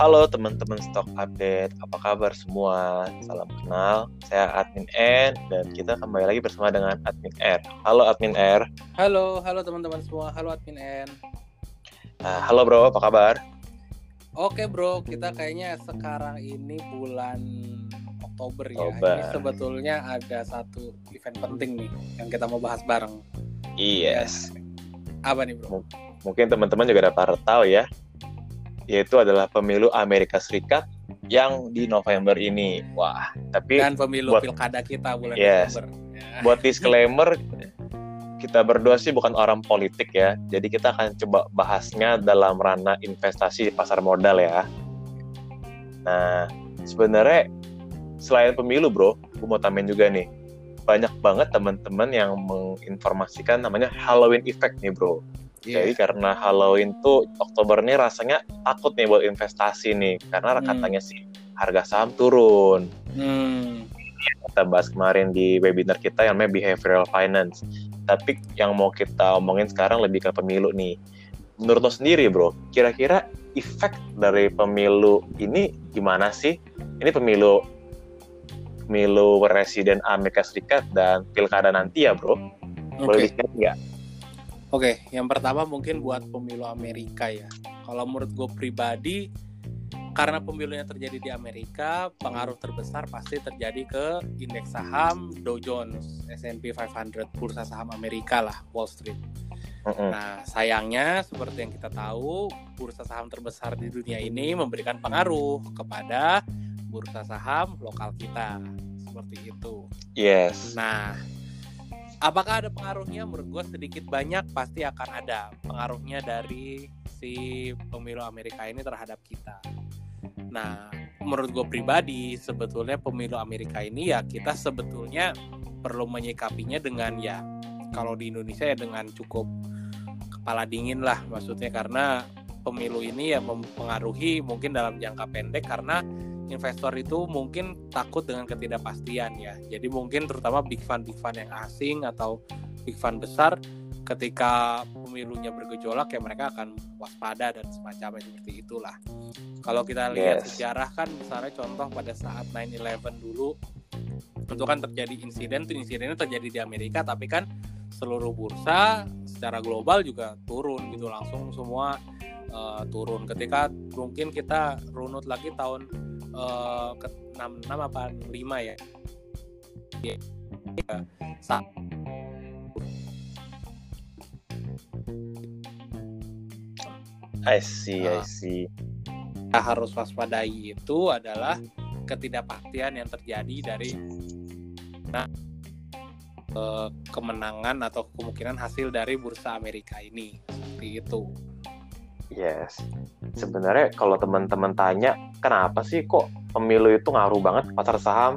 Halo teman-teman Stock Update, apa kabar semua? Salam kenal, saya Admin N dan kita kembali lagi bersama dengan Admin R. Halo Admin R. Halo, halo teman-teman semua. Halo Admin N. Nah, halo bro, apa kabar? Oke bro, kita kayaknya sekarang ini bulan Oktober, ya. Oktober. Ini sebetulnya ada satu event penting nih yang kita mau bahas bareng. Yes. Apa nih bro? Mungkin teman-teman juga udah pada tahu ya, yaitu adalah pemilu Amerika Serikat yang di November ini. Wah, tapi Dan pemilu buat- pilkada kita bulan Yes. Ya. buat disclaimer kita berdua sih bukan orang politik ya jadi kita akan coba bahasnya dalam ranah investasi di pasar modal ya nah sebenarnya selain pemilu bro gue mau tambahin juga nih banyak banget teman-teman yang menginformasikan namanya Halloween effect nih bro Iya. jadi karena Halloween tuh Oktober nih rasanya takut nih buat investasi nih karena Hmm. katanya sih harga saham turun Hmm. kita bahas kemarin di webinar kita yang namanya behavioral finance. Tapi yang mau kita omongin sekarang lebih ke pemilu nih. Menurut lo sendiri bro, kira-kira efek dari pemilu ini gimana sih? Ini pemilu pemilu presiden Amerika Serikat dan pilkada nanti ya bro. Boleh Oke. di-share nggak? Oke, yang pertama mungkin buat pemilu Amerika ya. Kalau menurut gue pribadi, karena pemilunya terjadi di Amerika, pengaruh terbesar pasti terjadi ke indeks saham Dow Jones, S&P 500, bursa saham Amerika lah, Wall Street. Nah, sayangnya seperti yang kita tahu, bursa saham terbesar di dunia ini memberikan pengaruh kepada bursa saham lokal kita. Seperti itu. Yes. Nah, apakah ada pengaruhnya? Menurut gue sedikit banyak pasti akan ada pengaruhnya dari si pemilu Amerika ini terhadap kita. Nah, menurut gue pribadi sebetulnya pemilu Amerika ini ya kita sebetulnya perlu menyikapinya dengan ya kalau di Indonesia ya dengan cukup kepala dingin lah maksudnya karena pemilu ini ya mempengaruhi mungkin dalam jangka pendek karena investor itu mungkin takut dengan ketidakpastian ya. Jadi mungkin terutama big fund big fund yang asing atau big fund besar ketika pemilunya bergejolak ya mereka akan waspada dan semacamnya seperti itulah. Kalau kita lihat Yes. sejarah kan misalnya contoh pada saat 9/11 dulu itu kan terjadi insiden tuh insidennya terjadi di Amerika tapi kan seluruh bursa secara global juga turun gitu langsung semua eh, turun ketika mungkin kita runut lagi tahun eh, ke 66 apa 5 ya. Ya, sa- I see, I Ah. see. kita harus waspadai itu adalah ketidakpastian yang terjadi dari nah, eh, kemenangan atau kemungkinan hasil dari bursa Amerika ini seperti itu. Yes. Sebenarnya kalau teman-teman tanya, kenapa sih kok pemilu itu ngaruh banget ke pasar saham?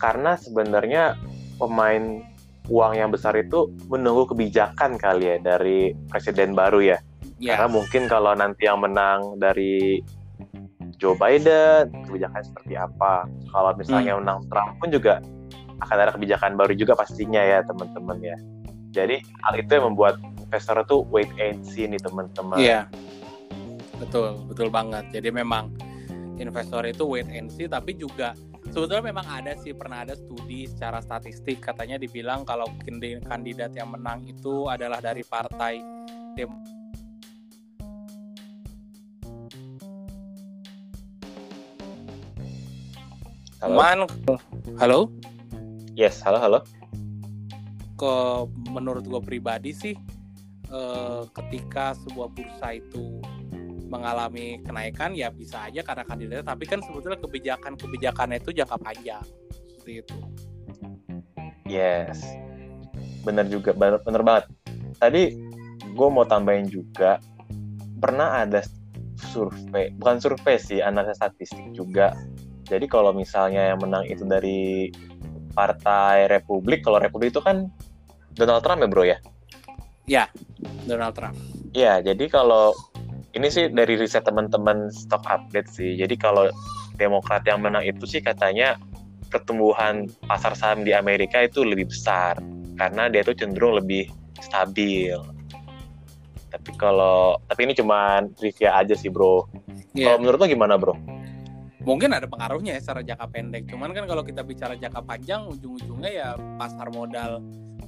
Karena sebenarnya pemain uang yang besar itu menunggu kebijakan kali ya dari presiden baru ya. Ya, Karena mungkin kalau nanti yang menang dari Joe Biden, kebijakan seperti apa? Kalau misalnya menang Trump pun juga akan ada kebijakan baru juga pastinya ya teman-teman ya. Jadi hal itu yang membuat investor itu wait and see nih teman-teman. Iya. Betul, betul banget. Jadi memang investor itu wait and see tapi juga sebetulnya memang ada sih pernah ada studi secara statistik katanya dibilang kalau kandidat yang menang itu adalah dari partai Dem- Halo? Man, halo? Yes, halo halo. ke menurut gue pribadi sih eh, ketika sebuah bursa itu mengalami kenaikan ya bisa aja karena kandidatnya tapi kan sebetulnya kebijakan kebijakannya itu jangka panjang seperti itu Yes. Bener juga, bener, bener banget. Tadi gue mau tambahin juga, pernah ada survei, bukan survei sih, analisa statistik juga. Jadi kalau misalnya yang menang itu dari Partai Republik, kalau Republik itu kan Donald Trump ya bro ya? Donald Trump Iya, jadi kalau ini sih dari riset teman-teman stock update sih. Jadi kalau Demokrat yang menang itu sih katanya pertumbuhan pasar saham di Amerika itu lebih besar karena dia tuh cenderung lebih stabil. Tapi kalau tapi ini cuma trivia aja sih bro. Iya. Kalau menurut lo gimana bro? Mungkin ada pengaruhnya ya secara jangka pendek. Cuman kan kalau kita bicara jangka panjang, ujung-ujungnya ya pasar modal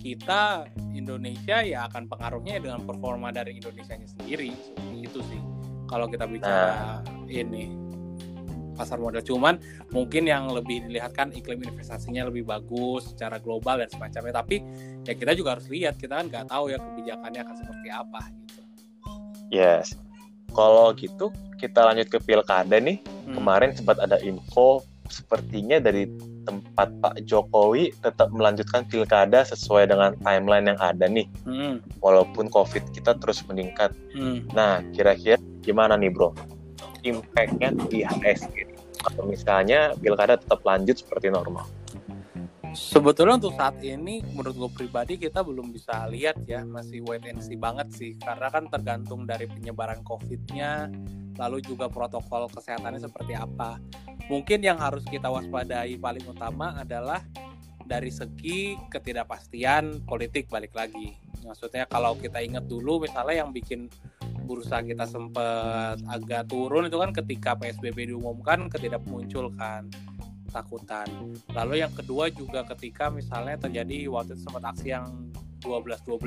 kita Indonesia ya akan pengaruhnya dengan performa dari Indonesia sendiri. Itu sih. Kalau kita bicara ini pasar modal cuman mungkin yang lebih dilihat kan iklim investasinya lebih bagus secara global dan semacamnya tapi ya kita juga harus lihat kita kan nggak tahu ya kebijakannya akan seperti apa gitu Yes. Kalau gitu kita lanjut ke pilkada nih. Hmm. Kemarin sempat ada info sepertinya dari tempat Pak Jokowi tetap melanjutkan pilkada sesuai dengan timeline yang ada nih. Hmm. Walaupun COVID kita terus meningkat. Hmm. Nah, kira-kira gimana nih bro? Impact-nya di IHSG? Kalau misalnya pilkada tetap lanjut seperti normal. Sebetulnya untuk saat ini menurut gue pribadi kita belum bisa lihat ya masih wait and see banget sih karena kan tergantung dari penyebaran COVID-nya lalu juga protokol kesehatannya seperti apa. Mungkin yang harus kita waspadai paling utama adalah dari segi ketidakpastian politik balik lagi. Maksudnya kalau kita ingat dulu misalnya yang bikin bursa kita sempat agak turun itu kan ketika PSBB diumumkan ketidakmunculkan takutan. Lalu yang kedua juga ketika misalnya terjadi waktu itu sempat aksi yang 12-12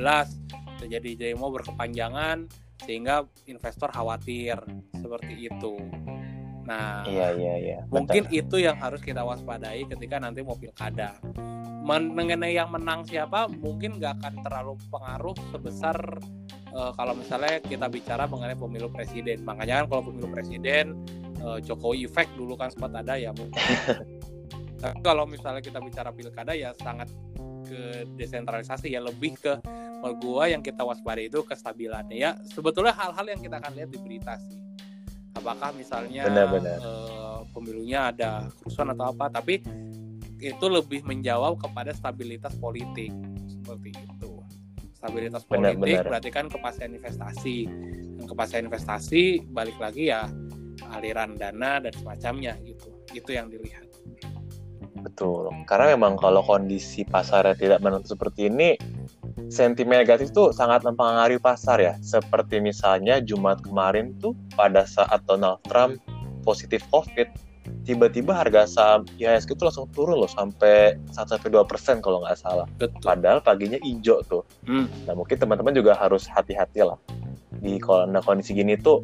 terjadi demo berkepanjangan sehingga investor khawatir seperti itu. Nah, Iya, iya, iya. mungkin Betul. itu yang harus kita waspadai ketika nanti mau pilkada. Men- mengenai yang menang siapa mungkin nggak akan terlalu pengaruh sebesar eh, kalau misalnya kita bicara mengenai pemilu presiden. Makanya kan kalau pemilu presiden eh, Jokowi efek dulu kan sempat ada ya mungkin. Tapi kalau misalnya kita bicara pilkada ya sangat ke desentralisasi ya lebih ke menurut gua yang kita waspadai itu kestabilannya ya sebetulnya hal-hal yang kita akan lihat di berita sih apakah misalnya Benar-benar. eh, pemilunya ada kerusuhan atau apa tapi itu lebih menjawab kepada stabilitas politik seperti itu stabilitas Benar, politik benar. berarti kan kepastian investasi dan kepastian investasi balik lagi ya aliran dana dan semacamnya gitu itu yang dilihat Betul. Karena memang kalau kondisi pasarnya tidak menentu seperti ini, sentimen negatif tuh sangat mempengaruhi pasar ya. Seperti misalnya Jumat kemarin tuh pada saat Donald Trump positif COVID, tiba-tiba harga saham IHSG itu langsung turun loh sampai 1-2 persen kalau nggak salah. betul Padahal paginya hijau tuh. Hmm. Nah mungkin teman-teman juga harus hati-hati lah di kalau ada kondisi gini tuh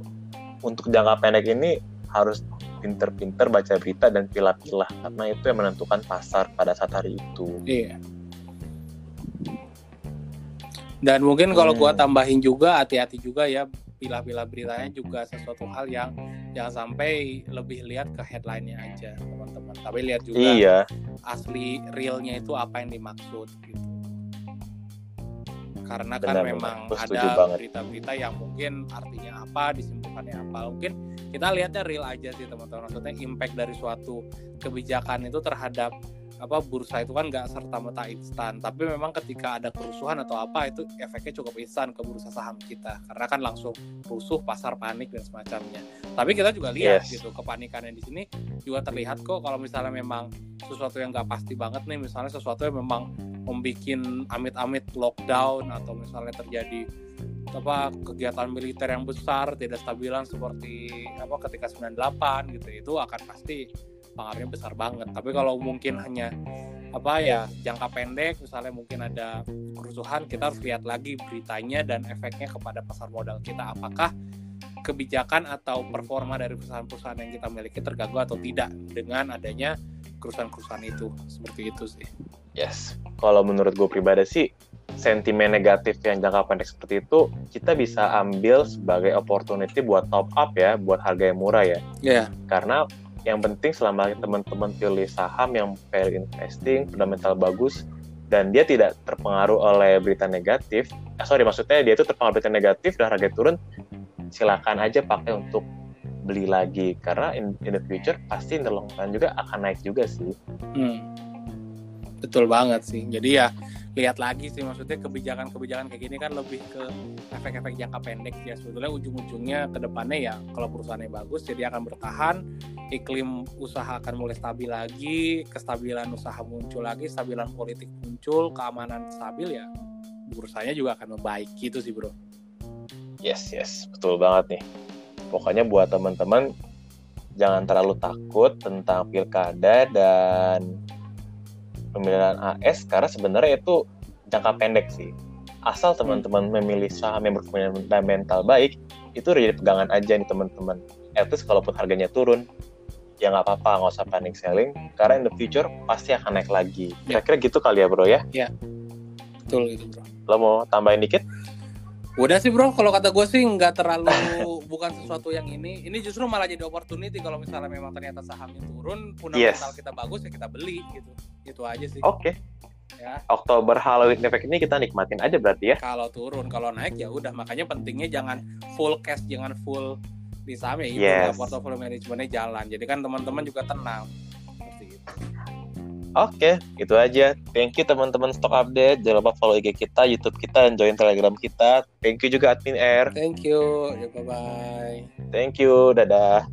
untuk jangka pendek ini harus pinter-pinter baca berita dan pilah-pilah karena itu yang menentukan pasar pada saat hari itu. Iya. Dan mungkin kalau gua Hmm. tambahin juga hati-hati juga ya pilah-pilah beritanya juga sesuatu hal yang jangan sampai lebih lihat ke headline-nya aja teman-teman. Tapi lihat juga Iya, asli realnya itu apa yang dimaksud gitu. Karena kan Benar, memang benar. Ada berita-berita yang mungkin artinya apa, disimpulkannya apa. Mungkin kita lihatnya real aja sih teman-teman. Maksudnya impact dari suatu kebijakan itu terhadap apa bursa itu kan nggak serta merta instan. Tapi memang ketika ada kerusuhan atau apa itu efeknya cukup instan ke bursa saham kita. Karena kan langsung rusuh pasar panik dan semacamnya. Tapi kita juga lihat Yes. gitu kepanikannya di sini juga terlihat kok kalau misalnya memang sesuatu yang nggak pasti banget nih. Misalnya sesuatu yang memang membuat amit-amit lockdown atau misalnya terjadi apa kegiatan militer yang besar tidak stabilan seperti apa ketika 98 gitu itu akan pasti pengaruhnya besar banget. Tapi kalau mungkin hanya apa ya jangka pendek misalnya mungkin ada kerusuhan kita harus lihat lagi beritanya dan efeknya kepada pasar modal kita. Apakah kebijakan atau performa dari perusahaan-perusahaan yang kita miliki terganggu atau tidak dengan adanya kerusuhan-kerusuhan itu? Seperti itu sih. Yes. Kalau menurut gue pribadi sih, sentimen negatif yang jangka pendek seperti itu kita bisa ambil sebagai opportunity buat top up ya, buat harga yang murah ya. ya Karena yang penting selama teman-teman pilih saham yang fair investing, fundamental bagus, dan dia tidak terpengaruh oleh berita negatif, eh, sorry maksudnya dia itu terpengaruh berita negatif dan harga turun, silakan aja pakai untuk beli lagi karena in, in the future pasti in the long run juga akan naik juga sih. Hmm. Betul banget sih. Jadi ya lihat lagi sih maksudnya kebijakan-kebijakan kayak gini kan lebih ke efek-efek jangka pendek ya sebetulnya ujung-ujungnya ke depannya ya kalau perusahaannya bagus jadi akan bertahan iklim usaha akan mulai stabil lagi kestabilan usaha muncul lagi stabilan politik muncul keamanan stabil ya bursanya juga akan membaik gitu sih bro Yes, yes, betul banget nih. Pokoknya buat teman-teman jangan terlalu takut tentang pilkada dan pemilihan AS karena sebenarnya itu jangka pendek sih. Asal teman-teman memilih saham yang berfundamental baik, itu udah jadi pegangan aja nih teman-teman. At least kalaupun harganya turun, ya nggak apa-apa, nggak usah panic selling, karena in the future pasti akan naik lagi. Ya. Kira-kira gitu kali ya bro ya? Betul gitu bro. Lo mau tambahin dikit? Udah sih bro, kalau kata gue sih nggak terlalu bukan sesuatu yang ini. Ini justru malah jadi opportunity kalau misalnya memang ternyata sahamnya turun, fundamental Yes. kita bagus ya kita beli gitu. Itu aja sih. Oke. Ya. Oktober Halloween effect ini kita nikmatin aja berarti ya. Kalau turun, kalau naik ya udah. Makanya pentingnya jangan full cash, jangan full di saham ya itu Yes. lah, portfolio manajemennya jalan. Jadi kan teman-teman juga tenang. Seperti itu. Oke, itu aja. Thank you teman-teman Stock Update. Jangan lupa follow IG kita, YouTube kita, dan join Telegram kita. Thank you juga Admin Air. Thank you. Ya, bye bye. Thank you. Dadah.